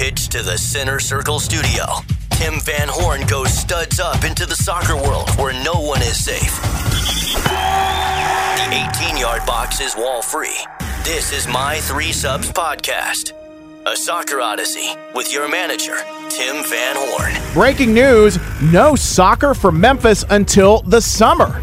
pitch to the Center Circle studio. Tim Van Horn goes studs up into the soccer world where no one is safe. The 18 yard box is wall free. This is My Three Subs Podcast, a soccer odyssey with your manager, Tim Van Horn. Breaking news no soccer for Memphis until the summer.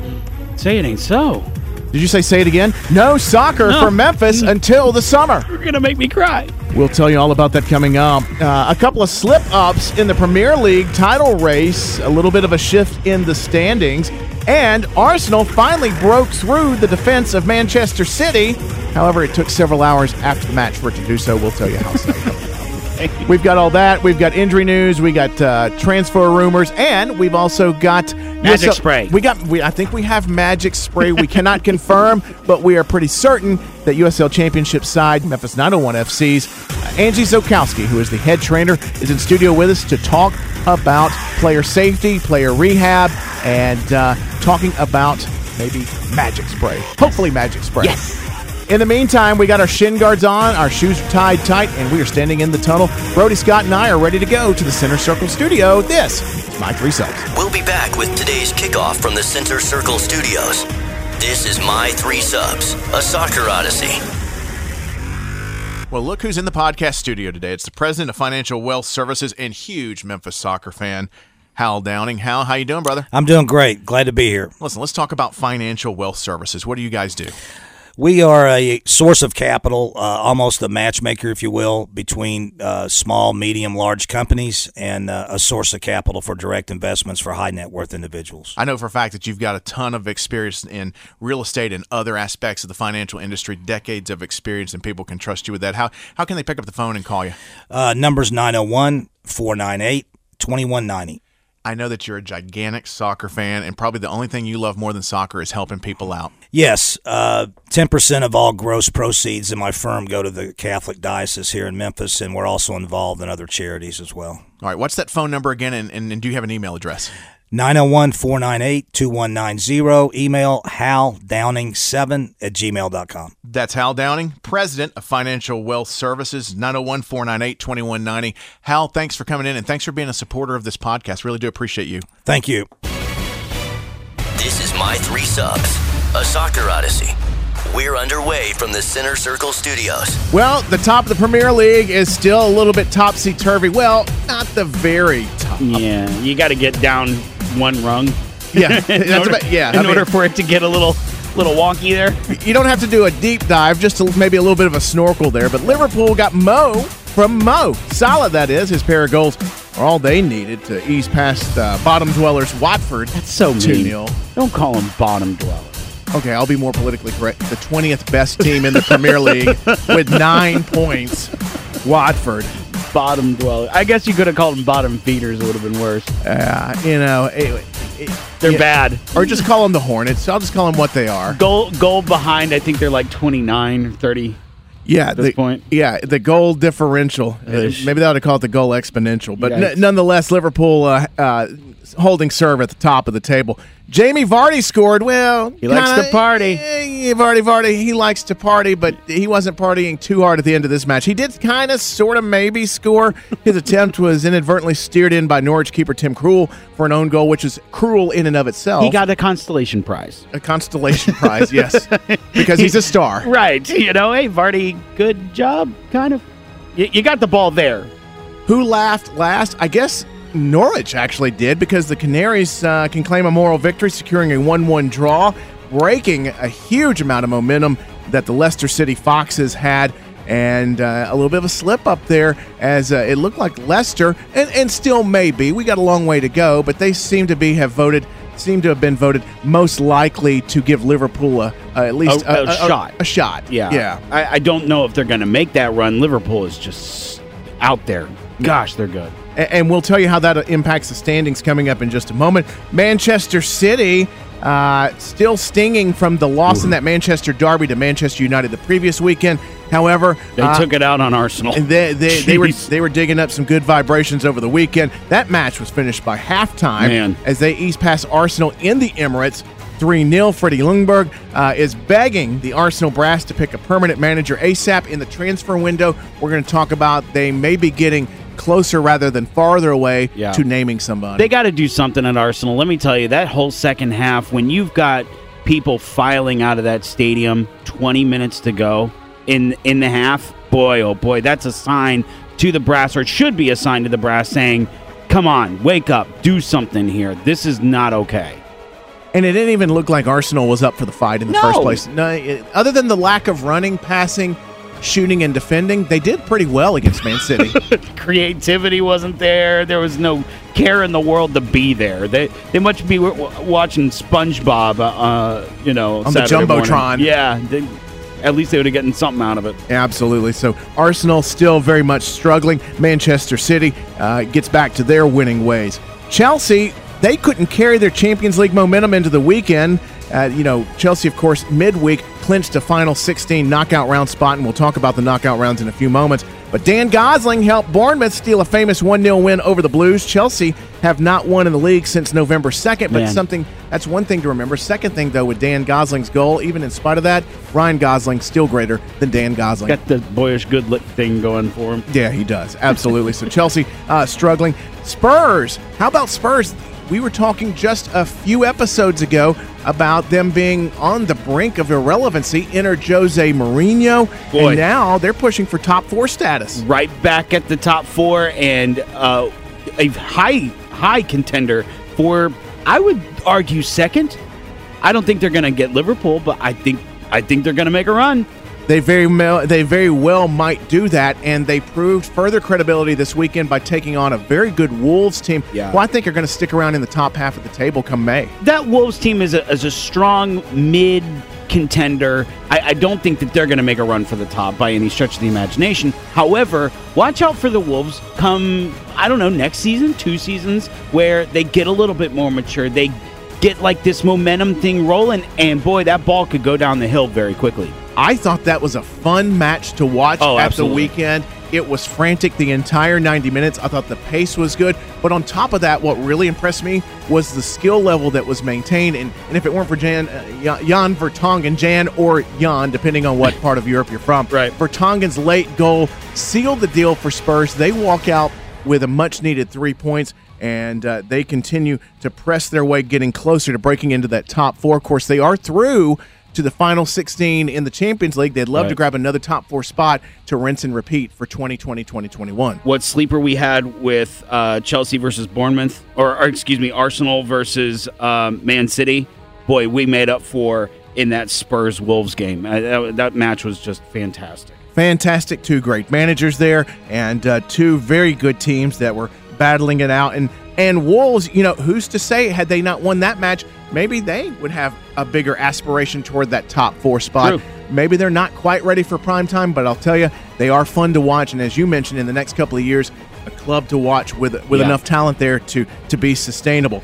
Say it ain't so. Did you say say it again? No soccer No. for Memphis until the summer. You're gonna make me cry. We'll tell you all about that coming up. Uh, a couple of slip ups in the Premier League title race, a little bit of a shift in the standings, and Arsenal finally broke through the defense of Manchester City. However, it took several hours after the match for it to do so. We'll tell you how. so. We've got all that. We've got injury news. We got uh, transfer rumors, and we've also got Magic spray. We got. We, I think we have magic spray. We cannot confirm, but we are pretty certain that USL Championship side Memphis 901 FC's uh, Angie Zokowski, who is the head trainer, is in studio with us to talk about player safety, player rehab, and uh, talking about maybe magic spray. Hopefully, magic spray. Yes. In the meantime, we got our shin guards on, our shoes are tied tight, and we are standing in the tunnel. Brody Scott and I are ready to go to the Center Circle studio. This is my three subs. We'll be back with today's kickoff from the Center Circle studios. This is My Three Subs, a soccer odyssey. Well, look who's in the podcast studio today. It's the president of Financial Wealth Services and huge Memphis soccer fan, Hal Downing. Hal, how you doing, brother? I'm doing great. Glad to be here. Listen, let's talk about Financial Wealth Services. What do you guys do? We are a source of capital, uh, almost a matchmaker, if you will, between uh, small, medium, large companies and uh, a source of capital for direct investments for high net worth individuals. I know for a fact that you've got a ton of experience in real estate and other aspects of the financial industry, decades of experience, and people can trust you with that. How, how can they pick up the phone and call you? Uh, numbers 901 498 2190. I know that you're a gigantic soccer fan, and probably the only thing you love more than soccer is helping people out. Yes, uh, 10% of all gross proceeds in my firm go to the Catholic Diocese here in Memphis, and we're also involved in other charities as well. All right, what's that phone number again, and, and, and do you have an email address? 901 498 2190. Email haldowning7 at gmail.com. That's Hal Downing, president of Financial Wealth Services, 901 498 2190. Hal, thanks for coming in and thanks for being a supporter of this podcast. Really do appreciate you. Thank you. This is My Three Subs, a soccer odyssey. We're underway from the Center Circle studios. Well, the top of the Premier League is still a little bit topsy turvy. Well, not the very top. Yeah, you got to get down one rung. Yeah, in that's order, about, yeah. in I mean, order for it to get a little little wonky there. you don't have to do a deep dive, just a, maybe a little bit of a snorkel there. But Liverpool got Mo from Mo. Solid, that is. His pair of goals are all they needed to ease past uh, bottom dwellers Watford. That's so 2 mean. 0. Don't call them bottom dwellers. Okay, I'll be more politically correct. The 20th best team in the Premier League with nine points. Watford. Bottom dwellers. I guess you could have called them bottom feeders. It would have been worse. Uh, you know, it, it- They're yeah. bad. Or just call them the Hornets. I'll just call them what they are. Goal goal behind. I think they're like 29, 30. Yeah, this the, point. Yeah, the goal differential. Ish. Maybe they ought to call it the goal exponential. But n- nonetheless, Liverpool uh, uh, holding serve at the top of the table. Jamie Vardy scored. Well, He likes to party. Vardy, Vardy, he likes to party, but he wasn't partying too hard at the end of this match. He did kind of, sort of, maybe score. His attempt was inadvertently steered in by Norwich keeper Tim Krul for an own goal, which is cruel in and of itself. He got a constellation prize. a constellation prize, yes, because he's a star. Right. You know, hey, Vardy, good job, kind of. You, you got the ball there. Who laughed last? I guess Norwich actually did because the Canaries uh, can claim a moral victory, securing a 1 1 draw, breaking a huge amount of momentum that the Leicester City Foxes had. And uh, a little bit of a slip up there as uh, it looked like Leicester, and, and still may be. We got a long way to go, but they seem to be have voted, seem to have been voted most likely to give Liverpool a, a- at least A- a shot. A, shot. Yeah. Yeah. I, I don't know if they're going to make that run. Liverpool is just out there. Gosh, they're good. And we'll tell you how that impacts the standings coming up in just a moment. Manchester City uh, still stinging from the loss in that Manchester derby to Manchester United the previous weekend. However, They uh, took it out on Arsenal. and they, they, they were they were digging up some good vibrations over the weekend. That match was finished by halftime Man. as they eased past Arsenal in the Emirates. 3 0. Freddie Ljungberg uh, is begging the Arsenal brass to pick a permanent manager ASAP in the transfer window. We're going to talk about they may be getting closer rather than farther away Yeah. to naming somebody. They got to do something at Arsenal. Let me tell you, that whole second half, when you've got people filing out of that stadium, 20 minutes to go in in the half, boy, oh boy, that's a sign to the brass, or it should be a sign to the brass saying, come on, wake up, do something here. This is not okay. And it didn't even look like Arsenal was up for the fight in the No. first place. No, it- other than the lack of running, passing, shooting, and defending, they did pretty well against Man City. Creativity wasn't there. There was no care in the world to be there. They they must be watching SpongeBob, uh, you know, On the Saturday morning. Jumbotron. Yeah, they, at least they would have gotten something out of it. Absolutely. So Arsenal still very much struggling. Manchester City uh, gets back to their winning ways. Chelsea, they couldn't carry their Champions League momentum into the weekend. Uh, you know, Chelsea, of course, midweek clinched a final 16 knockout round spot, and we'll talk about the knockout rounds in a few moments. But Dan Gosling helped Bournemouth steal a famous 1 0 win over the Blues. Chelsea have not won in the league since November 2nd, but Man. something that's one thing to remember. Second thing, though, with Dan Gosling's goal, even in spite of that, Ryan Gosling still greater than Dan Gosling. Got the boyish good look thing going for him. Yeah, he does. Absolutely. so Chelsea uh, struggling. Spurs. How about Spurs? We were talking just a few episodes ago about them being on the brink of irrelevancy. Enter Jose Mourinho, Boy. and now they're pushing for top four status. Right back at the top four and uh, a high high contender for I would argue second. I don't think they're going to get Liverpool, but I think I think they're going to make a run. They very well, they very well might do that, and they proved further credibility this weekend by taking on a very good Wolves team, Yeah. who I think are going to stick around in the top half of the table come May. That Wolves team is a, is a strong mid contender. I, I don't think that they're going to make a run for the top by any stretch of the imagination. However, watch out for the Wolves come, I don't know, next season, two seasons, where they get a little bit more mature. They get like this momentum thing rolling, and boy, that ball could go down the hill very quickly. I thought that was a fun match to watch Oh, at absolutely. the weekend. It was frantic the entire 90 minutes. I thought the pace was good. But on top of that, what really impressed me was the skill level that was maintained. And, and if it weren't for Jan, uh, Jan Jan Vertonghen, Jan or Jan, depending on what part of Europe you're from, Right. Vertonghen's late goal sealed the deal for Spurs. They walk out with a much needed three points. And uh, they continue to press their way, getting closer to breaking into that top four. Of course, they are through to the final 16 in the Champions League. They'd love to grab another top four spot to rinse and repeat for 2020 2021. What sleeper we had with uh, Chelsea versus Bournemouth, or, or excuse me, Arsenal versus um, Man City. Boy, we made up for in that Spurs Wolves game. Uh, that, that match was just fantastic. Fantastic, two great managers there, and uh, two very good teams that were battling it out. And and Wolves, you know, who's to say had they not won that match, maybe they would have a bigger aspiration toward that top four spot. True. Maybe they're not quite ready for prime time, but I'll tell you, they are fun to watch. And as you mentioned, in the next couple of years, a club to watch with with Yeah. enough talent there to to be sustainable.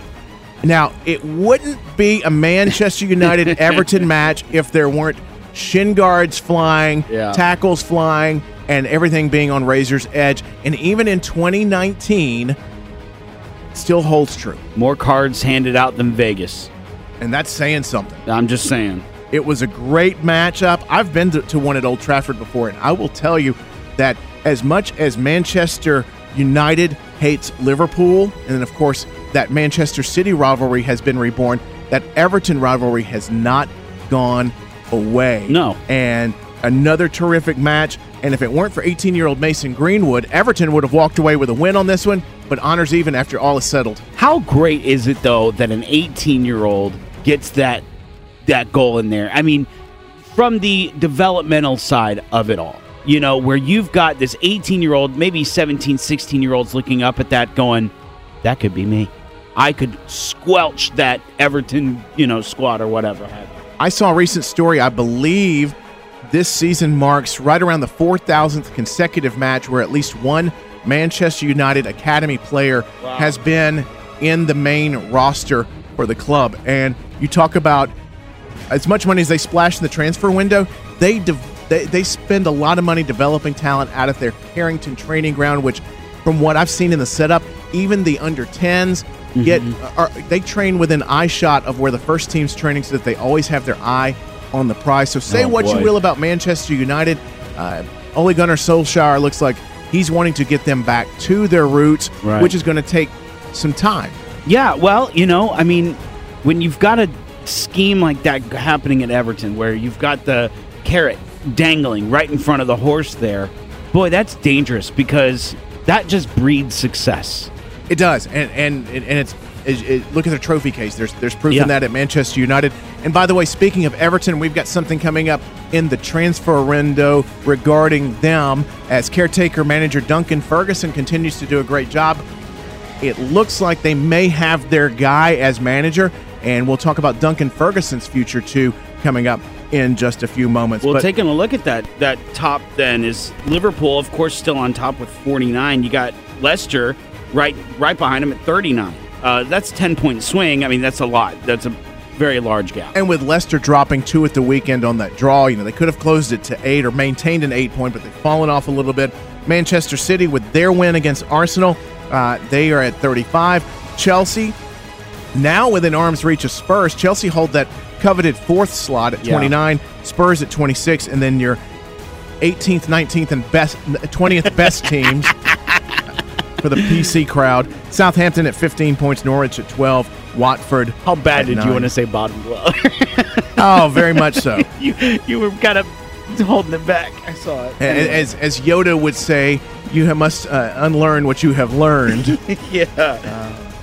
Now, it wouldn't be a Manchester United Everton match if there weren't shin guards flying, Yeah. tackles flying, and everything being on razor's edge. And even in 2019, still holds true. More cards handed out than Vegas. And that's saying something. I'm just saying. It was a great matchup. I've been to, to one at Old Trafford before, and I will tell you that as much as Manchester United hates Liverpool, and then, of course, that Manchester City rivalry has been reborn, that Everton rivalry has not gone away. No. And another terrific match. And if it weren't for 18 year old Mason Greenwood, Everton would have walked away with a win on this one, but honors even after all is settled. How great is it though that an 18 year old gets that that goal in there? I mean, from the developmental side of it all, you know, where you've got this 18 year old, maybe 17, 16 year olds looking up at that, going, "That could be me. I could squelch that Everton, you know, squad or whatever." I saw a recent story, I believe this season marks right around the 4,000th consecutive match where at least one Manchester United Academy player has been in the main roster for the club. And you talk about as much money as they splash in the transfer window, they de- they, they spend a lot of money developing talent out of their Carrington training ground, which, from what I've seen in the setup, even the under 10s get mm-hmm. are, they train within eye shot of where the first team's training, so that they always have their eye on the prize. So say Oh, what you will about Manchester United, uh, Ole Gunnar Solskjaer looks like He's wanting to get them back to their roots, Right. which is going to take some time. Yeah, well, you know, I mean, when you've got a scheme like that happening at Everton, where you've got the carrot dangling right in front of the horse there, boy, that's dangerous because that just breeds success. It does, and and and it's. It, it- look at their trophy case. There's there's proof Yeah. in that at Manchester United. And by the way, speaking of Everton, we've got something coming up in the transfer window regarding them as caretaker manager Duncan Ferguson continues to do a great job. It looks like they may have their guy as manager, and we'll talk about Duncan Ferguson's future too coming up in just a few moments. Well, But- taking a look at that that top then is Liverpool, of course, still on top with 49. You got Leicester right right behind them at 39. Uh, that's 10 point swing. I mean, that's a lot. That's a very large gap. And with Leicester dropping two at the weekend on that draw, you know, they could have closed it to eight or maintained an eight point, but they've fallen off a little bit. Manchester City, with their win against Arsenal, uh, they are at 35. Chelsea, now within arm's reach of Spurs. Chelsea hold that coveted fourth slot at Yeah. 29, Spurs at 26, and then your 18th, 19th, and best 20th best teams for the PC crowd. Southampton at 15 points, Norwich at 12, Watford. How bad did nine. you want to say bottom dweller? Oh, very much so. you you were kind of holding it back. I saw it. As, as Yoda would say, you must uh, unlearn what you have learned. yeah.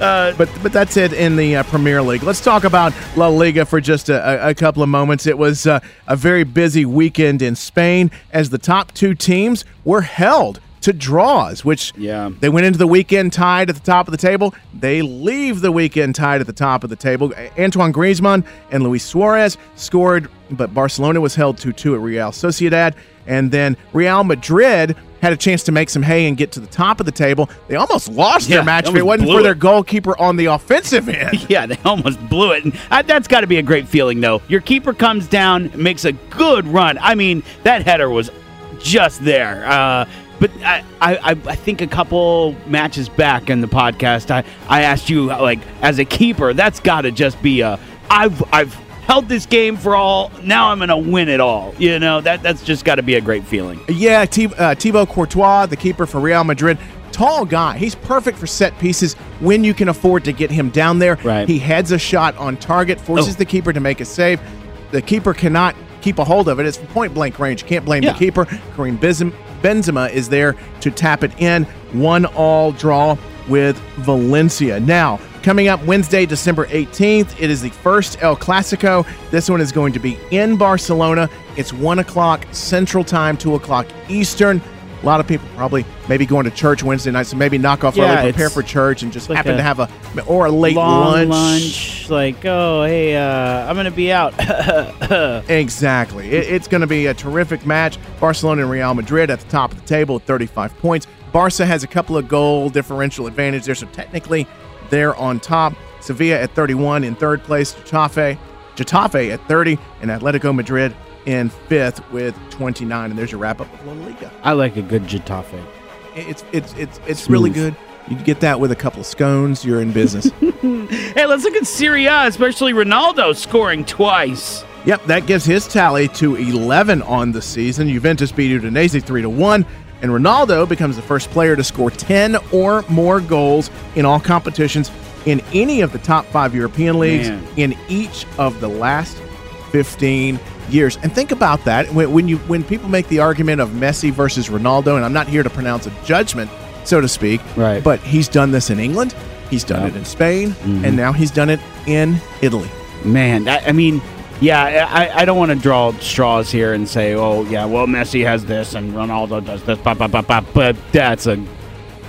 Uh, but but that's it in the uh, Premier League. Let's talk about La Liga for just a, a, a couple of moments. It was uh, a very busy weekend in Spain as the top two teams were held to draws, which Yeah. they went into the weekend tied at the top of the table. They leave the weekend tied at the top of the table. Antoine Griezmann and Luis Suarez scored, but Barcelona was held 2 2 at Real Sociedad. And then Real Madrid had a chance to make some hay and get to the top of the table. They almost lost Yeah, their match if it wasn't for it. their goalkeeper on the offensive end. Yeah, they almost blew it. And uh, that's got to be a great feeling, though. Your keeper comes down, makes a good run. I mean, that header was just there. Uh, but I, I, I think a couple matches back in the podcast, I, I asked you, like, as a keeper, that's got to just be a. I've I've held this game for all. Now I'm going to win it all. You know that that's just got to be a great feeling. Yeah, T- uh, Thibaut Courtois, the keeper for Real Madrid, tall guy. He's perfect for set pieces when you can afford to get him down there. Right. He heads a shot on target, forces Oh. the keeper to make a save. The keeper cannot keep a hold of it. It's point blank range. Can't blame Yeah. the keeper. Karim Benzem- Benzema is there to tap it in. One all draw with Valencia. Now, coming up Wednesday, December 18th, it is the first El Clasico. This one is going to be in Barcelona. It's 1 o'clock Central Time, 2 o'clock Eastern. A lot of people probably maybe going to church Wednesday night, so maybe knock off Yeah, early, prepare for church, and just like happen to have a or a late Long lunch. like oh hey, uh, I'm going to be out. Exactly. It, it's going to be a terrific match. Barcelona and Real Madrid at the top of the table at 35 points. Barca has a couple of goal differential advantage there, so technically they're on top. Sevilla at 31 in third place. Getafe, Getafe at 30, and Atletico Madrid in fifth with 29. And there's your wrap up of La Liga. I like a good Getafe. It's it's it's it's really good. You get that with a couple of scones. You're in business. Hey, let's look at Serie A, especially Ronaldo scoring twice. Yep, that gives his tally to 11 on the season. Juventus beat Udinese 3 to 1, and Ronaldo becomes the first player to score 10 or more goals in all competitions in any of the top 5 European leagues Man. in each of the last 15 years. And think about that when, when you when people make the argument of Messi versus Ronaldo, and I'm not here to pronounce a judgment, so to speak, Right. but he's done this in England, he's done Yeah. it in Spain, Mm-hmm. and now he's done it in Italy. Man, I, I mean, yeah, I, I don't want to draw straws here and say, oh yeah, well Messi has this and Ronaldo does this, blah, blah, but that's a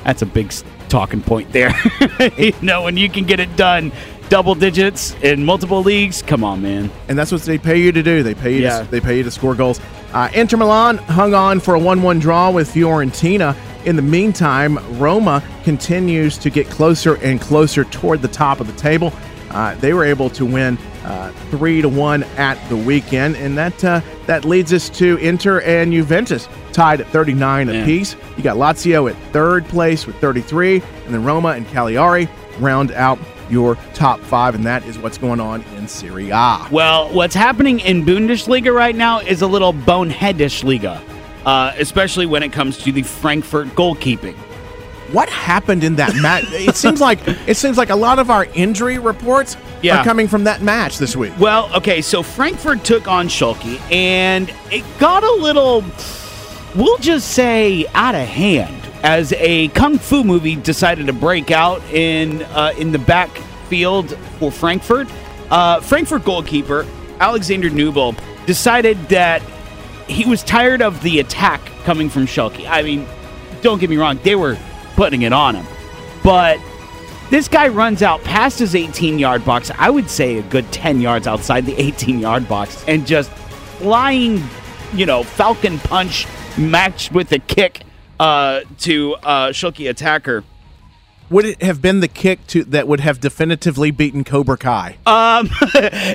that's a big talking point there. you know, when you can get it done double digits in multiple leagues, come on, man. and that's what they pay you to do. They pay you. Yeah. To, they pay you to score goals. Uh, Inter Milan hung on for a one-one draw with Fiorentina. In the meantime, Roma continues to get closer and closer toward the top of the table. Uh, they were able to win uh, three to one at the weekend, and that uh, that leads us to Inter and Juventus tied at 39 Man. apiece. You got Lazio at third place with 33, and then Roma and Cagliari round out your top five, and that is what's going on in Serie A. Well, what's happening in Bundesliga right now is a little boneheadish liga. uh, especially when it comes to the Frankfurt goalkeeping. What happened in that match? it seems like it seems like a lot of our injury reports Yeah. are coming from that match this week. Well, okay, so Frankfurt took on Schalke, and it got a little, we'll just say, out of hand as a kung fu movie decided to break out in uh, in the backfield for Frankfurt. Uh, Frankfurt goalkeeper Alexander Nubel decided that he was tired of the attack coming from Schalke. I mean, don't get me wrong, they were putting it on him, but this guy runs out past his 18 yard box, I would say a good 10 yards outside the 18 yard box, and just flying, you know, falcon punch matched with a kick uh, to uh, Schalke attacker. Would it have been the kick to that would have definitively beaten Cobra Kai? Um,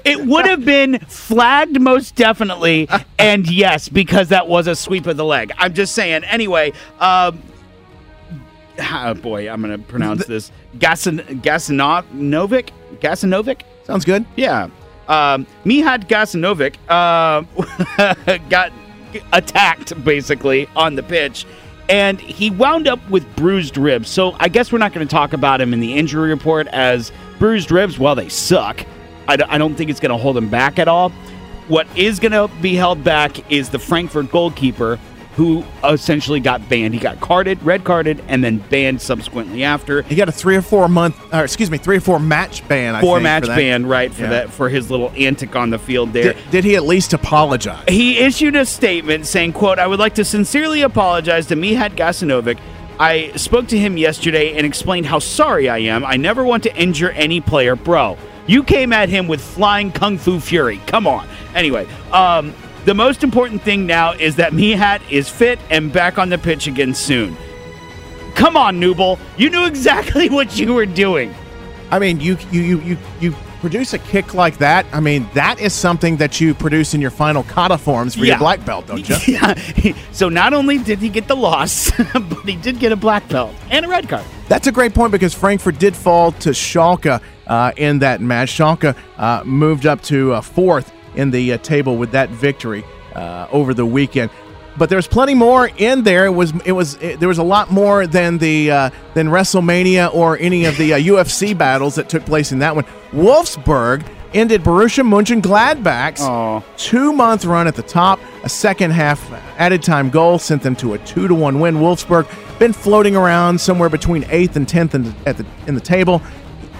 it would have been flagged most definitely, and yes, because that was a sweep of the leg. I'm just saying. Anyway, um, oh boy, I'm gonna pronounce this Gasan Gasanovic. Gasanovic. Sounds good. Yeah. Um, Mihad Gasanovic uh, got attacked basically on the pitch, and he wound up with bruised ribs. So I guess we're not going to talk about him in the injury report as bruised ribs. Well, they suck. I, d- I don't think it's going to hold him back at all. What is going to be held back is the Frankfurt goalkeeper who essentially got banned. He got carded, red carded, and then banned subsequently after. He got a three or four month, or excuse me, three or four match ban. I Four think, match for that. ban, right, for Yeah. that for his little antic on the field there. Did, did he at least apologize? He issued a statement saying, quote, I would like to sincerely apologize to Mihad Gasanovic. I spoke to him yesterday and explained how sorry I am. I never want to injure any player. Bro, you came at him with flying kung fu fury. Come on. Anyway, um, the most important thing now is that Mihad is fit and back on the pitch again soon. Come on, Nubel. You knew exactly what you were doing. I mean, you you you you you produce a kick like that. I mean, that is something that you produce in your final kata forms for Yeah. your black belt, don't you? Yeah. So not only did he get the loss, but he did get a black belt and a red card. That's a great point because Frankfurt did fall to Schalke uh, in that match. Schalke uh, moved up to uh, fourth in the uh, table with that victory uh, over the weekend. But there's plenty more in there. It was it was it, there was a lot more than the uh, than WrestleMania or any of the uh, UFC battles that took place in that one. Wolfsburg ended Borussia Mönchengladbach's Aw. two month run at the top. A second half added time goal sent them to a two to one win. Wolfsburg been floating around somewhere between eighth and tenth in the, at the in the table.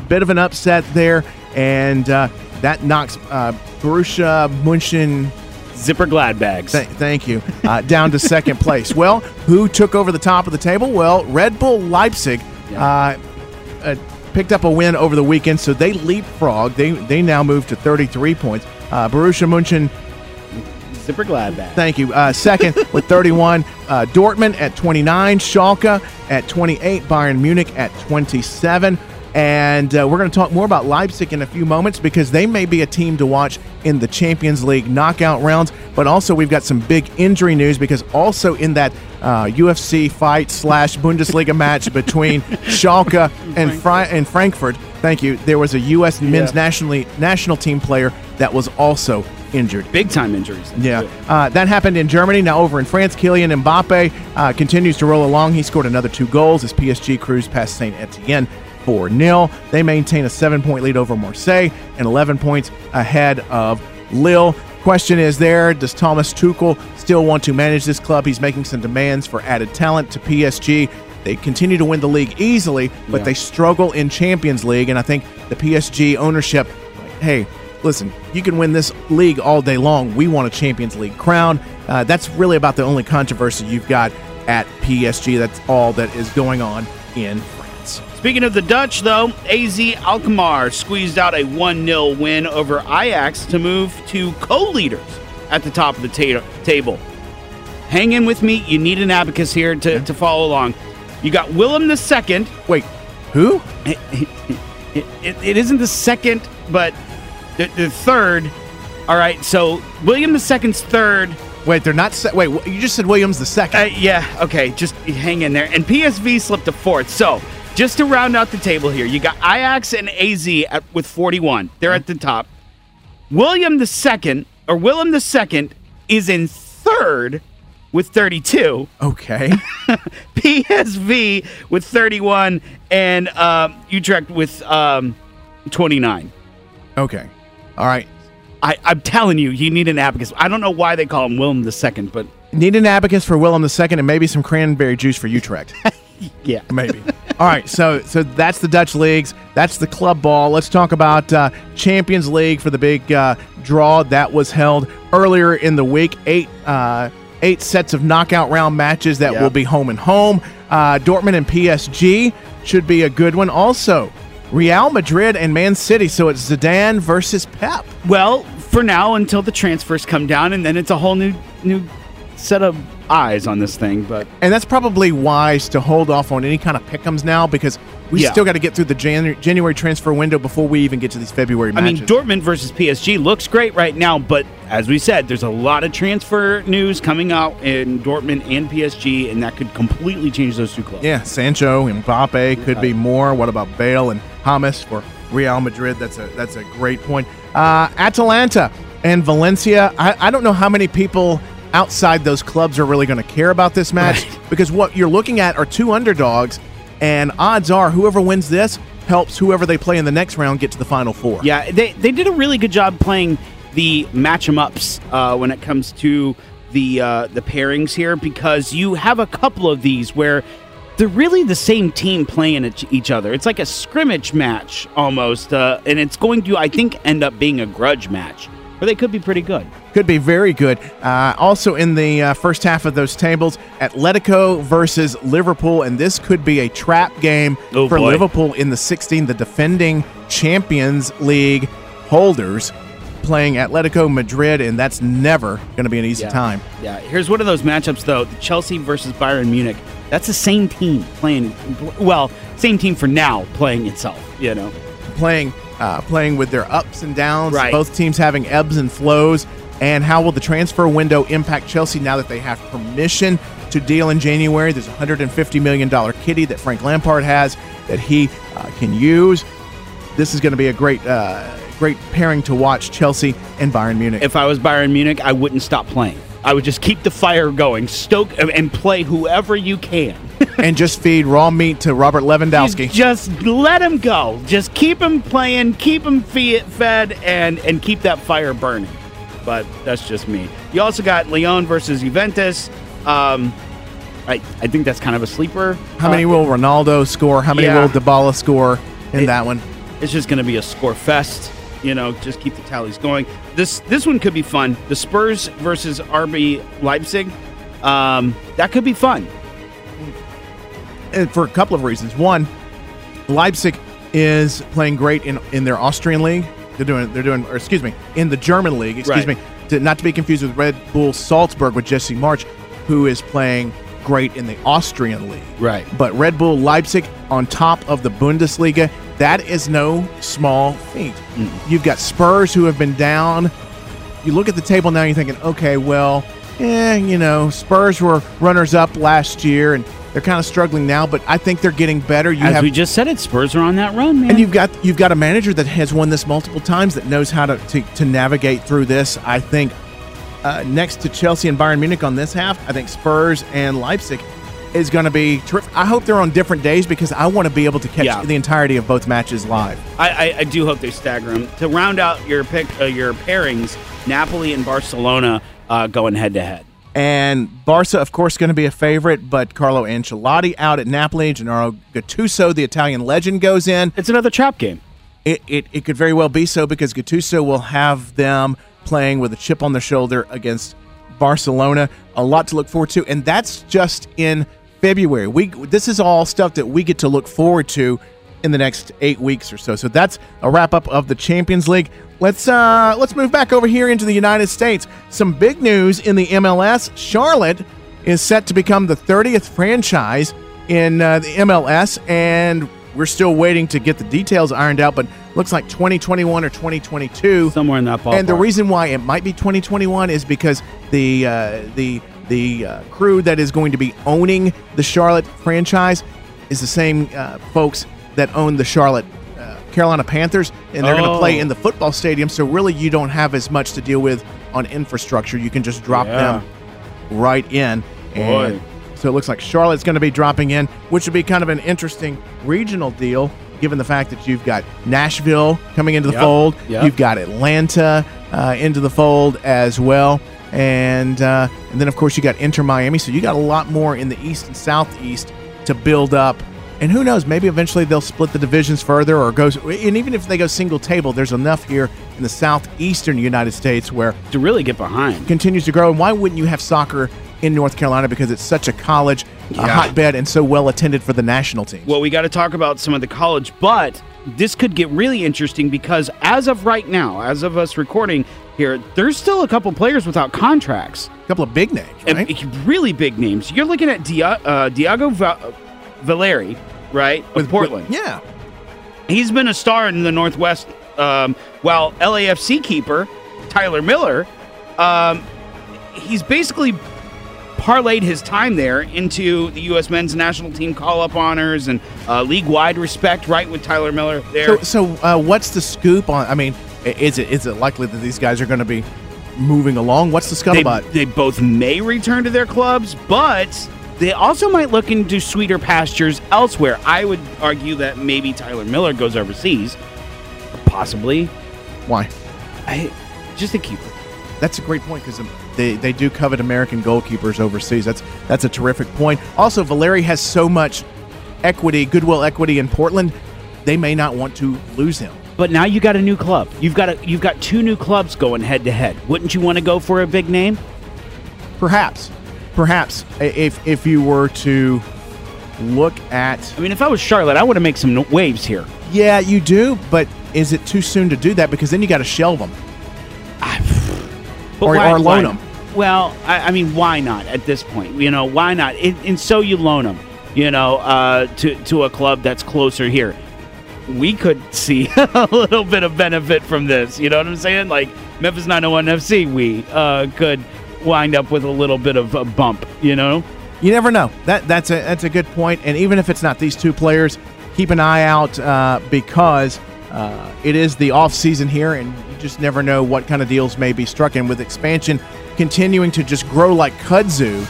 Bit of an upset there, and uh, that knocks uh, Borussia München. Zipper glad bags. Th- thank you. Uh, down to second place. Well, who took over the top of the table? Well, Red Bull Leipzig uh, uh, picked up a win over the weekend, so they leapfrog. They they now move to 33 points. Uh, Borussia Zipper glad bag. Thank you. Uh, second with 31, uh, Dortmund at 29, Schalke at 28, Bayern Munich at 27. And uh, we're going to talk more about Leipzig in a few moments because they may be a team to watch in the Champions League knockout rounds. But also, we've got some big injury news because also in that uh, UFC fight slash Bundesliga match between Schalke and, Fra- and Frankfurt, thank you, there was a U.S. men's nationally national team player that was also injured. Big time injuries. Yeah, uh, that happened in Germany. Now over in France, Kylian Mbappe uh, continues to roll along. He scored another two goals as PSG cruised past Saint Etienne 4 0. They maintain a seven point lead over Marseille and 11 points ahead of Lille. Question is there, does Thomas Tuchel still want to manage this club? He's making some demands for added talent to PSG. They continue to win the league easily, but Yeah. they struggle in Champions League. And I think the PSG ownership, like, hey, listen, you can win this league all day long. We want a Champions League crown. Uh, that's really about the only controversy you've got at PSG. That's all that is going on in Speaking of the Dutch, though, AZ Alkmaar squeezed out a 1 0 win over Ajax to move to co leaders at the top of the ta- table. Hang in with me. You need an abacus here to, to follow along. You got Willem the second. Wait, who? It, it, it, it isn't the second, but the, the third. All right, so William the second's third. Wait, they're not. Se- wait, you just said Williams the second. Uh, yeah, okay, just hang in there. And PSV slipped to fourth. So, just to round out the table here, you got Ajax and AZ at, with 41. They're at the top. William the second, or Willem the second, is in third with 32, Okay. PSV with 31, and um, Utrecht with um, 29. Okay. All right. I, I'm telling you, you need an abacus. I don't know why they call him Willem the Second, but Need an abacus for Willem II and maybe some cranberry juice for Utrecht. yeah. Maybe. All right, so so that's the Dutch leagues. That's the club ball. Let's talk about uh, Champions League for the big uh, draw that was held earlier in the week. Eight uh, eight sets of knockout round matches that Yeah. will be home and home. Uh, Dortmund and PSG should be a good one. Also, Real Madrid and Man City. So it's Zidane versus Pep. Well, for now, until the transfers come down, and then it's a whole new new set of eyes on this thing. But And that's probably wise to hold off on any kind of pickums now because we Yeah. still got to get through the Janu- January transfer window before we even get to these February I mean, Dortmund versus PSG looks great right now, but as we said, there's a lot of transfer news coming out in Dortmund and PSG, and that could completely change those two clubs. Yeah, Sancho, and Mbappe could be more. What about Bale and James for Real Madrid? That's a that's a great point. Uh, Atalanta and Valencia. I, I don't know how many people outside those clubs are really going to care about this match Right. because what you're looking at are two underdogs, and odds are whoever wins this helps whoever they play in the next round get to the final four. Yeah, they, they did a really good job playing the match 'em ups uh, when it comes to the uh, the pairings here because you have a couple of these where they're really the same team playing each- each other. It's like a scrimmage match almost, uh, and it's going to I think end up being a grudge match, or they could be pretty good. Could be very good. Uh, also, in the uh, first half of those tables, Atletico versus Liverpool, and this could be a trap game Oh, for boy. Liverpool in the 16, the defending Champions League holders playing Atletico Madrid, and that's never going to be an easy Yeah. time. Yeah, here's one of those matchups though: the Chelsea versus Bayern Munich. That's the same team playing. Well, same team for now playing itself. You know. Playing, uh, playing with their ups and downs, Right. both teams having ebbs and flows. And how will the transfer window impact Chelsea now that they have permission to deal in January? There's a $150 million kitty that Frank Lampard has that he uh, can use. This is going to be a great, uh, great pairing to watch Chelsea and Bayern Munich. If I was Bayern Munich, I wouldn't stop playing. I would just keep the fire going, stoke and play whoever you can. and just feed raw meat to Robert Lewandowski. just let him go. Just keep him playing, keep him fe- fed, and and keep that fire burning. But that's just me. You also got Lyon versus Juventus. Um, I I think that's kind of a sleeper. How many Uh, will Ronaldo score? How many yeah. will Dybala score in It- that one? It's just going to be a score fest. You know, just keep the tallies going. This this one could be fun. The Spurs versus RB Leipzig. Um, that could be fun. And for a couple of reasons. One, Leipzig is playing great in, in their Austrian league. They're doing they're doing or excuse me in the German league. Excuse Right. me, to, not to be confused with Red Bull Salzburg with Jesse Marsch, who is playing great in the Austrian league. Right. But Red Bull Leipzig on top of the Bundesliga, that is no small feat. You've got Spurs who have been down. You look at the table now, you're thinking, okay, well, eh, you know, Spurs were runners up last year and they're kind of struggling now, but I think they're getting better. You As have we just said, it Spurs are on that run, man. and you've got you've got a manager that has won this multiple times that knows how to to, to navigate through this. I think uh, next to Chelsea and Bayern Munich on this half, I think Spurs and Leipzig is going to be terrific. I hope they're on different days because I want to be able to catch Yeah. the entirety of both matches live. I, I, I do hope they stagger them to round out your pick, uh, your pairings. Napoli and Barcelona uh, going head to head. And Barca, of course, going to be a favorite, but Carlo Ancelotti out at Napoli. Gennaro Gattuso, the Italian legend, goes in. It's another trap game. It, it, it could very well be so because Gattuso will have them playing with a chip on their shoulder against Barcelona. A lot to look forward to, and that's just in February. We this is all stuff that we get to look forward to in the next eight weeks or so. So that's a wrap up of the Champions League. Let's uh let's move back over here into the United States. Some big news in the MLS. Charlotte is set to become the 30th franchise in uh, the MLS, and we're still waiting to get the details ironed out. But looks like 2021 or 2022 Somewhere in that ballpark. and the reason why it might be 2021 is because the uh, the the uh, crew that is going to be owning the Charlotte franchise is the same uh, folks that own the Charlotte uh, Carolina Panthers, and they're going to play Oh. in the football stadium. So really, you don't have as much to deal with on infrastructure. You can just drop Yeah. them right in. And Boy. so it looks like Charlotte's going to be dropping in, which would be kind of an interesting regional deal, given the fact that you've got Nashville coming into the Yep. fold, Yep. you've got Atlanta uh, into the fold as well, and uh, and then of course you got Inter Miami. So you got a lot more in the East and Southeast to build up. And who knows? Maybe eventually they'll split the divisions further, or go. And even if they go single table, there's enough here in the southeastern United States where to really get behind. continues to grow. And why wouldn't you have soccer in North Carolina? Because it's such a college a hotbed and so well attended for the national team. Well, we got to talk about some of the college, but this could get really interesting because as of right now, as of us recording here, there's still a couple players without contracts. a couple of big names, And really big names. You're looking at Dia- uh, Diego Va- Valeri, right? Of Portland. yeah. He's been a star in the Northwest. Um, while LAFC keeper Tyler Miller, um, he's basically parlayed his time there into the U.S. men's national team call up honors and uh, league wide respect, right, with Tyler Miller there. So, so uh, what's the scoop on? I mean, is it is it likely that these guys are going to be moving along? What's the they, they both may return to their clubs, but they also might look into sweeter pastures elsewhere. I would argue that maybe Tyler Miller goes overseas, possibly. Why? I, just a keeper. That's a great point because they, they do covet American goalkeepers overseas. That's that's a terrific point. Also, Valeri has so much equity, goodwill equity in Portland. They may not want to lose him. But now you got a new club. You've got a, you've got two new clubs going head to head. Wouldn't you want to go for a big name? Perhaps, perhaps if if you were to look at, I mean, if I was Charlotte, I would have make some waves here. yeah, you do, but is it too soon to do that? Because then you got to shelve them. Or- why- or loan why- 'em. Well, I, I mean, why not at this point? You know, why not? And, and so you loan them, you know, uh, to to a club that's closer here. We could see a little bit of benefit from this. You know what I'm saying? Like Memphis 901 FC, we uh, could wind up with a little bit of a bump. You know? You never know. That that's a that's a good point. And even if it's not these two players, keep an eye out uh, because uh, it is the off season here, and you just never know what kind of deals may be struck. And with expansion continuing to just grow like kudzu,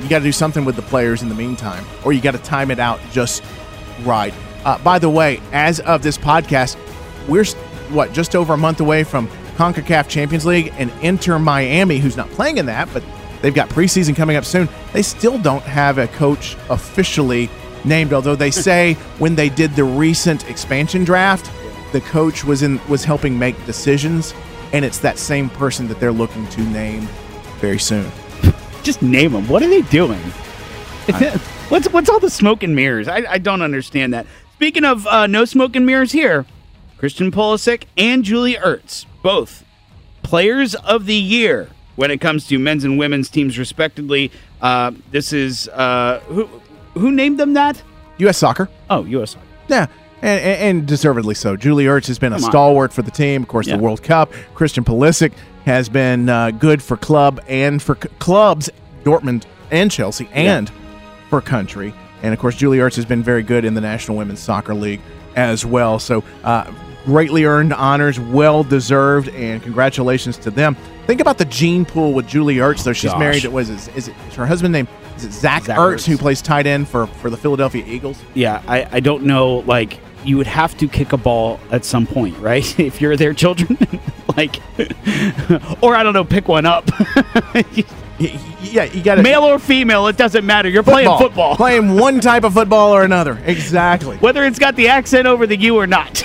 you got to do something with the players in the meantime, or you got to time it out just right. Uh, by the way, as of this podcast, we're what just over a month away from CONCACAF Champions League and Inter Miami, who's not playing in that, but they've got preseason coming up soon. They still don't have a coach officially named, although they say when they did the recent expansion draft, the coach was in was helping make decisions, and it's that same person that they're looking to name very soon. Just name them. What are they doing? what's what's all the smoke and mirrors? I, I don't understand that. Speaking of uh, no smoke and mirrors here, Christian Pulisic and Julie Ertz, both players of the year when it comes to men's and women's teams, respectively. Uh, this is uh, who who named them that? U.S. Soccer. Oh, U.S. Soccer. Yeah, and, and, and deservedly so. Julie Ertz has been a on. stalwart for the team. Of course, Yeah. the World Cup. Christian Pulisic has been uh, good for club and for c- clubs, Dortmund and Chelsea, and for country. And of course, Julie Ertz has been very good in the National Women's Soccer League as well. So, uh, greatly earned honors, well deserved, and congratulations to them. Think about the gene pool with Julie Ertz, though. She's Gosh. married. Was is, is it is her husband name? Is it Zach, Zach Ertz, Ertz. who plays tight end for for the Philadelphia Eagles? Yeah, I, I don't know. Like, you would have to kick a ball at some point, right? if you're their children, like, or I don't know, pick one up. Yeah, you got to Male or female, it doesn't matter. You're playing football. playing one type of football or another. Exactly. Whether it's got the accent over the U or not.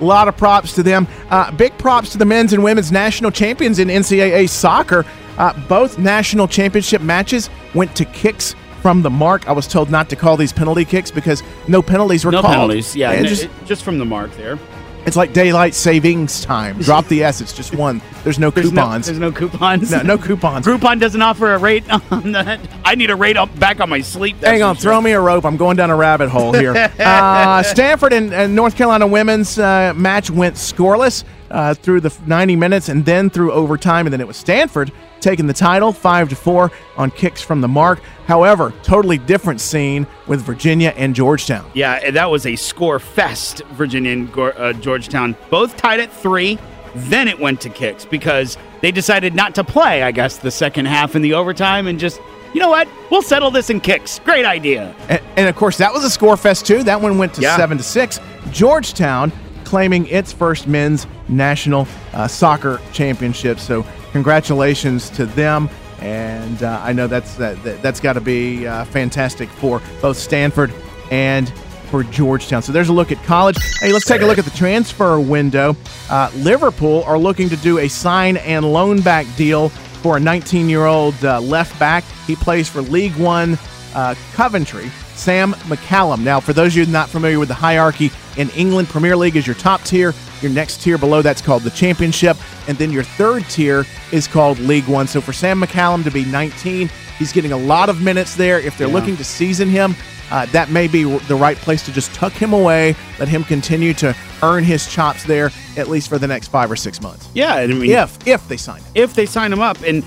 A lot of props to them. Uh, big props to the men's and women's national champions in NCAA soccer. Uh, both national championship matches went to kicks from the mark. I was told not to call these penalty kicks because no penalties were no called. penalties. Yeah, just, it- just from the mark there. it's like daylight savings time. Drop the S. It's just one. There's no There's coupons. No, there's no coupons. No, no coupons. Groupon doesn't offer a rate on that. I need a rate up back on my sleep. Hang on, throw sure. me a rope. I'm going down a rabbit hole here. uh, Stanford and, and North Carolina women's uh, match went scoreless uh, through the 90 minutes and then through overtime, and then it was Stanford taking the title five to four on kicks from the mark. However, totally different scene with Virginia and Georgetown. Yeah, that was a score fest. Virginia and Gor- uh, Georgetown both tied at three. Then it went to kicks because they they decided not to play, I guess, the second half in the overtime and just, you know what? We'll settle this in kicks. Great idea. And, and of course, that was a score fest too. That one went to Yeah. seven to six. Georgetown claiming its first men's national uh, soccer championship. So congratulations to them. And uh, I know that's that, that, that's got to be uh, fantastic for both Stanford and for Georgetown. So there's a look at college. Hey, let's take a look at the transfer window. Uh, Liverpool are looking to do a sign and loan back deal for a 19 year old uh, left back. He plays for League One uh, Coventry, Sam McCallum. Now, for those of you not familiar with the hierarchy in England, Premier League is your top tier. Your next tier below that's called the Championship, and then your third tier is called League One. So for Sam McCallum to be 19, he's getting a lot of minutes there. If they're looking to season him, uh, that may be the right place to just tuck him away, let him continue to earn his chops there at least for the next five or six months. Yeah, I mean, If if they sign him. if they sign him up, and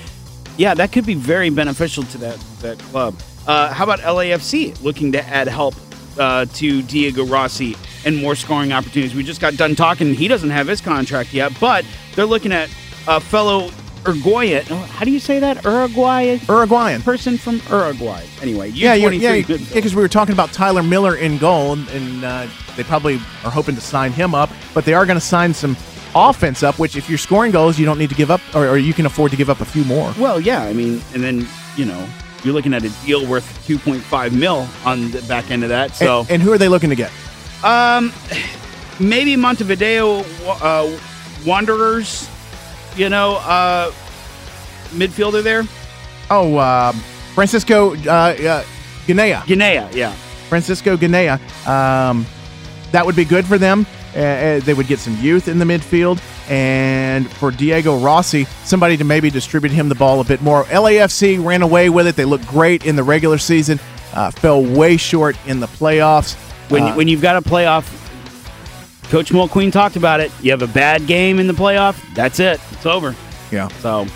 yeah, that could be very beneficial to that that club. Uh, how about LAFC looking to add help uh, to Diego Rossi and more scoring opportunities? We just got done talking. He doesn't have his contract yet, but they're looking at a fellow Uruguayan. oh, How do you say that? Uruguayan Uruguayan. person from Uruguay. Anyway, Yeah, you're, U23 yeah, midfielder. because we were talking about Tyler Miller in goal, and, and uh, they probably are hoping to sign him up, but they are going to sign some offense up. Which, if you're scoring goals, you don't need to give up, or, or you can afford to give up a few more. Well, yeah, I mean, and then you know you're looking at a deal worth 2.5 mil on the back end of that. So and, and who are they looking to get? Um, maybe Montevideo uh, Wanderers. You know, uh, midfielder there, Oh, um Francisco uh, uh, Ganea. Guinea. Yeah, Francisco Ganea. Um, that would be good for them. Uh, uh, they would get some youth in the midfield. And for Diego Rossi, somebody to maybe distribute him the ball a bit more. LAFC ran away with it. They looked great in the regular season, uh, fell way short in the playoffs. when Uh, when you've got a playoff, Coach Mulqueen talked about it. You have a bad game in the playoff. That's it. It's over. yeah. So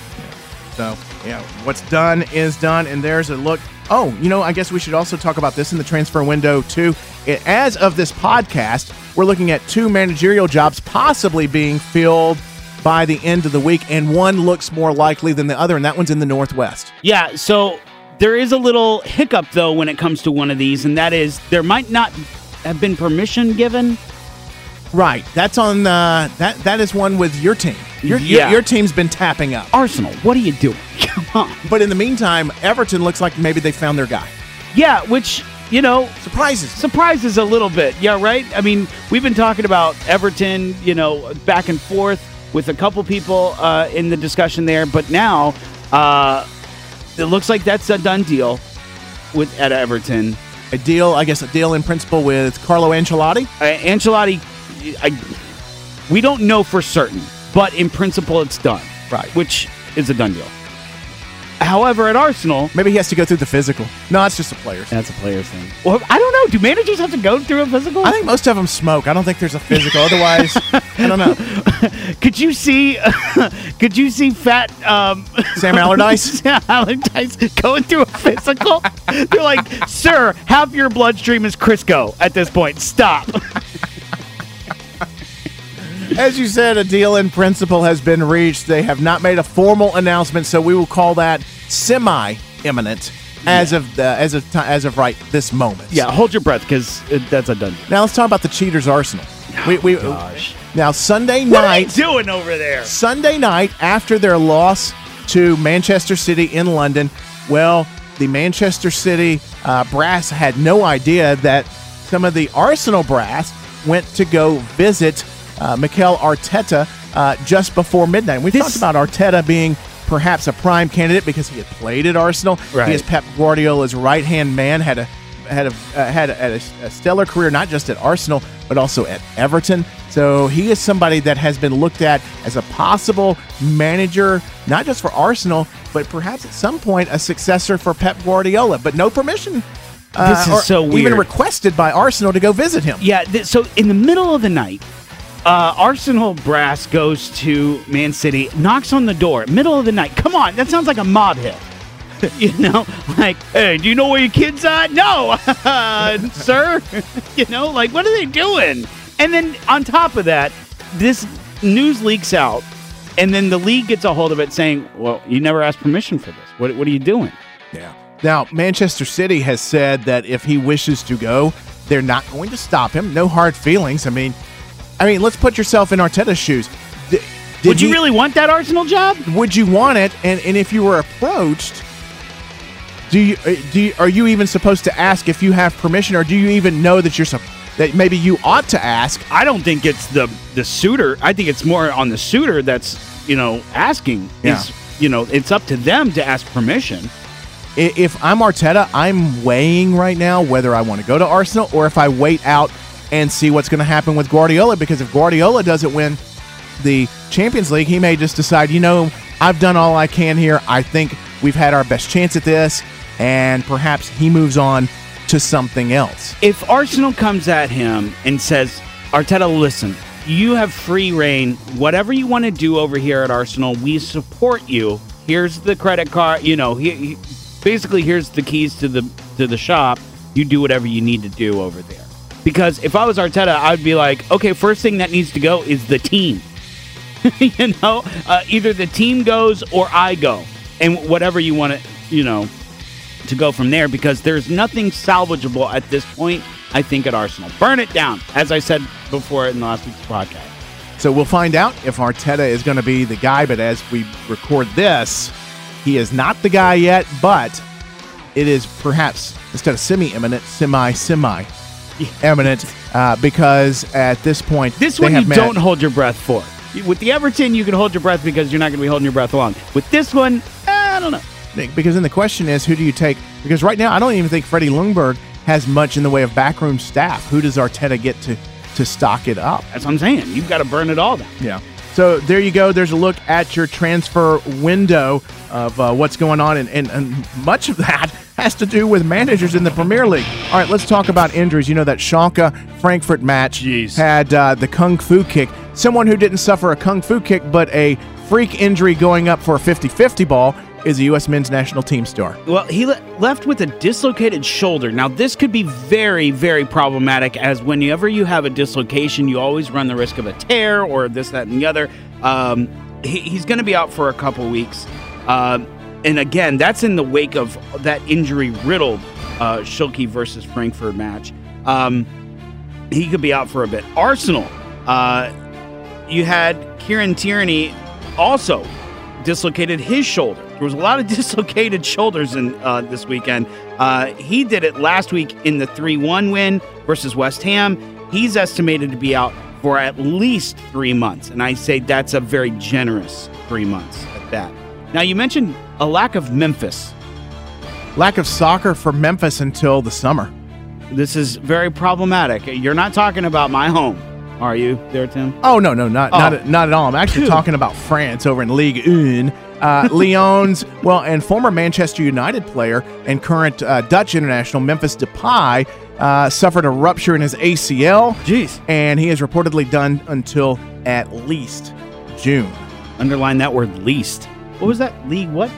So, yeah, what's done is done, and there's a look. Oh, you know, I guess we should also talk about this in the transfer window, too. It, as of this podcast, we're looking at two managerial jobs possibly being filled by the end of the week, and one looks more likely than the other, and that one's in the Northwest. yeah, so there is a little hiccup though when it comes to one of these, and that is there might not have been permission given. Right. That's on, uh, that, that is one with your team. Your, your- your team's been tapping up. Arsenal, what are you doing? Come on. But in the meantime, Everton looks like maybe they found their guy. Yeah, which you know Surprises surprises a little bit. Yeah, right. I mean, we've been talking about Everton, you know, back and forth with a couple people uh, in the discussion there, but now uh, it looks like that's a done deal with at Everton. A deal, I guess, a deal in principle with Carlo Ancelotti. Uh, Ancelotti, I, we don't know for certain, but in principle, it's done. Right. which is a done deal. However, at Arsenal, Maybe he has to go through the physical. No, it's just a player's. that's a player's thing. Well, I don't know. Do managers have to go through a physical? I think most of them smoke. I don't think there's a physical. Otherwise, I don't know. Could you see? could you see fat um, Sam Allardyce? Sam Allardyce going through a physical? They're like, "Sir, half your bloodstream is Crisco at this point. Stop." As you said, a deal in principle has been reached. They have not made a formal announcement, so we will call that semi-imminent as of the, as of as of right this moment. yeah, hold your breath because that's a done. deal. Now let's talk about the cheaters, Arsenal. we, we gosh. now Sunday What night. doing over there? Sunday night after their loss to Manchester City in London, well, the Manchester City uh, brass had no idea that some of the Arsenal brass went to go visit uh, Mikel Arteta uh, just before midnight. We've This- talked about Arteta being perhaps a prime candidate because he had played at Arsenal. Right. He is Pep Guardiola's right hand man. Had a had a uh, had a, a, a stellar career not just at Arsenal but also at Everton. So he is somebody that has been looked at as a possible manager, not just for Arsenal, but perhaps at some point a successor for Pep Guardiola. But no permission. uh, This is so Even requested by Arsenal to go visit him. Yeah. Th- so in the middle of the night, uh, Arsenal brass goes to Man City, knocks on the door, middle of the night. Come on, that sounds like a mob hit. you know, like, hey, do you know where your kid's are? No, sir. you know, like, what are they doing? And then on top of that, this news leaks out and then the league gets a hold of it saying, "Well, you never asked permission for this. What, what are you doing?" Yeah. Now, Manchester City has said that if he wishes to go, they're not going to stop him. No hard feelings. I mean, I mean, let's put yourself in Arteta's shoes. Did Would you he- really want that Arsenal job? Would you want it? And and if you were approached, do you uh, do you, are you even supposed to ask if you have permission, or do you even know that you're that maybe you ought to ask? I don't think it's the the suitor. I think it's more on the suitor that's you know asking. Yeah. Is you know it's up to them to ask permission. If I'm Arteta, I'm weighing right now whether I want to go to Arsenal or if I wait out and see what's going to happen with Guardiola. Because if Guardiola doesn't win the Champions League, he may just decide, you know, I've done all I can here. I think we've had our best chance at this, and perhaps he moves on to something else. If Arsenal comes at him and says, Arteta, listen, you have free reign. Whatever you want to do over here at Arsenal, we support you. Here's the credit card. You know, he, he- basically here's the keys to the to the shop. You do whatever you need to do over there. Because if I was Arteta, I'd be like, okay, first thing that needs to go is the team. you know, uh, either the team goes or I go, and whatever you want to, you know, to go from there because there's nothing salvageable at this point, I think, at Arsenal. Burn it down, as I said before in last week's podcast. So we'll find out if Arteta is going to be the guy. But as we record this, he is not the guy yet. But it is perhaps instead of semi-imminent, semi-semi eminent, uh, because at this point, This one you met- don't hold your breath for. With the Everton, you can hold your breath because you're not going to be holding your breath long. With this one, I don't know. because then the question is, who do you take? Because right now, I don't even think Freddie Ljungberg has much in the way of backroom staff. Who does Arteta get to to stock it up? That's what I'm saying. You've got to burn it all down. Yeah. So there you go. There's a look at your transfer window of uh, what's going on, and, and, and much of that has to do with managers in the Premier League. All right, let's talk about injuries. You know that Schalke Frankfurt match Jeez. had uh, the kung fu kick. Someone who didn't suffer a kung fu kick, but a freak injury going up for a 50-50 ball is a U.S. men's national team star. Well, he le- left with a dislocated shoulder. Now, this could be very, very problematic as whenever you have a dislocation, you always run the risk of a tear or this, that, and the other. Um, he, he's going to be out for a couple weeks. Um, and again, that's in the wake of that injury riddled uh, Schalke versus Frankfurt match. Um, he could be out for a bit. Arsenal, uh, you had Kieran Tierney also dislocated his shoulder. There was a lot of dislocated shoulders in uh, this weekend. Uh, he did it last week in the 3 1 win versus West Ham. He's estimated to be out for at least three months. And I say that's a very generous three months at that. Now, you mentioned a lack of Memphis. Lack of soccer for Memphis until the summer. This is very problematic. You're not talking about my home, are you, there, Tim? Oh no, no, not Oh. not not at all. I'm actually talking about France over in Ligue 1. Uh, Lyon's well, and former Manchester United player and current uh, Dutch international Memphis Depay uh, suffered a rupture in his ACL. Jeez. and he is reportedly done until at least June. Underline that word least. What was that? League what?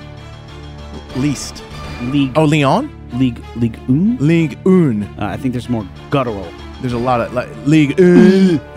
Least. League. Oh, Lyon, League. League. Un? Ligue 1. Uh, I think there's more guttural. There's a lot of like, Ligue 1.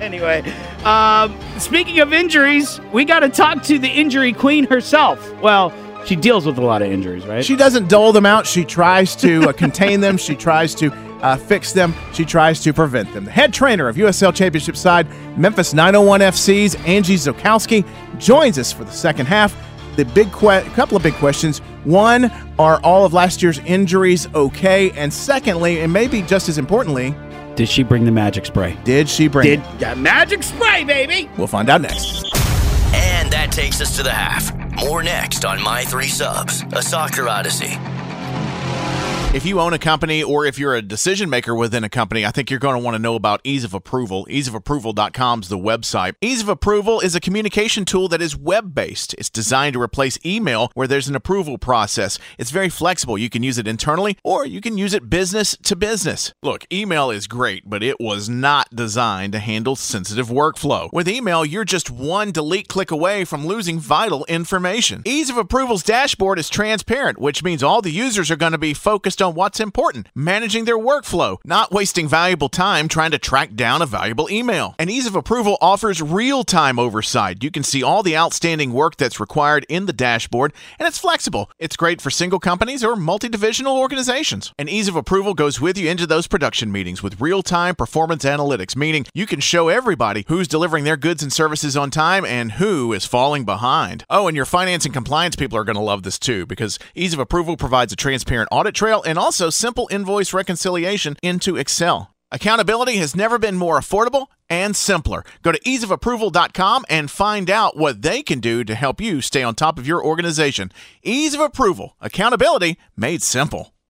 Anyway, um, speaking of injuries, we got to talk to the injury queen herself. Well, she deals with a lot of injuries, right? She doesn't dole them out. She tries to uh, contain them. She tries to uh, fix them. She tries to prevent them. The head trainer of USL Championship side Memphis 901 FC's Angie Zokowski joins us for the second half. The big que- couple of big questions. One, are all of last year's injuries okay? And secondly, and maybe just as importantly, Did she bring the magic spray? did she bring Did it? the magic spray, baby? We'll find out next. And that takes us to the half. More next on My Three Subs, a soccer odyssey. If you own a company or if you're a decision maker within a company, I think you're going to want to know about Ease of Approval. Easeofapproval.com is the website. Ease of Approval is a communication tool that is web based. It's designed to replace email where there's an approval process. It's very flexible. You can use it internally or you can use it business to business. Look, email is great, but it was not designed to handle sensitive workflow. With email, you're just one delete click away from losing vital information. Ease of Approval's dashboard is transparent, which means all the users are going to be focused focused on what's important, managing their workflow, not wasting valuable time trying to track down a valuable email. And Ease of Approval offers real time oversight. You can see all the outstanding work that's required in the dashboard, and it's flexible. It's great for single companies or multi divisional organizations. And Ease of Approval goes with you into those production meetings with real time performance analytics, meaning you can show everybody who's delivering their goods and services on time and who is falling behind. Oh, and your finance and compliance people are going to love this too because Ease of Approval provides a transparent audit trail and also simple invoice reconciliation into Excel. Accountability has never been more affordable and simpler. Go to easeofapproval.com and find out what they can do to help you stay on top of your organization. Ease of Approval, accountability made simple.